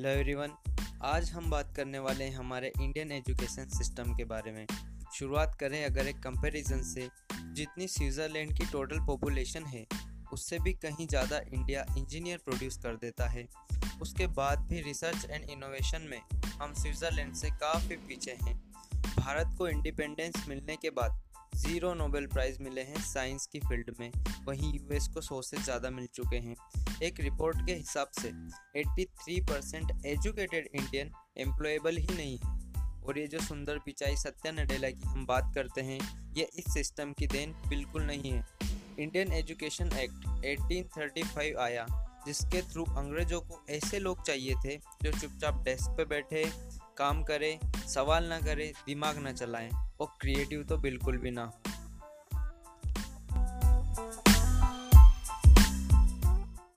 Hello everyone आज हम बात करने वाले हैं हमारे इंडियन एजुकेशन सिस्टम के बारे में। शुरुआत करें अगर एक कंपैरिजन से। जितनी स्विट्ज़रलैंड की टोटल पॉपुलेशन है, उससे भी कहीं ज़्यादा इंडिया इंजीनियर प्रोड्यूस कर देता है। उसके बाद भी रिसर्च एंड इनोवेशन में हम स्विट्ज़रलैंड से काफ़ी पीछे हैं। भारत को इंडिपेंडेंस मिलने के बाद ज़ीरो नोबेल प्राइज़ मिले हैं साइंस की फ़ील्ड में। वहीं यूएस को सौ से ज़्यादा मिल चुके हैं। एक रिपोर्ट के हिसाब से 83 परसेंट एजुकेटेड इंडियन एम्प्लॉयबल ही नहीं है। और ये जो सुंदर पिचाई सत्या नडेला की हम बात करते हैं, ये इस सिस्टम की देन बिल्कुल नहीं है। इंडियन एजुकेशन एक्ट 1835 आया, जिसके थ्रू अंग्रेज़ों को ऐसे लोग चाहिए थे जो चुपचाप डेस्क पे बैठे काम करें, सवाल ना करें, दिमाग ना चलाएँ और क्रिएटिव तो बिल्कुल भी ना हो।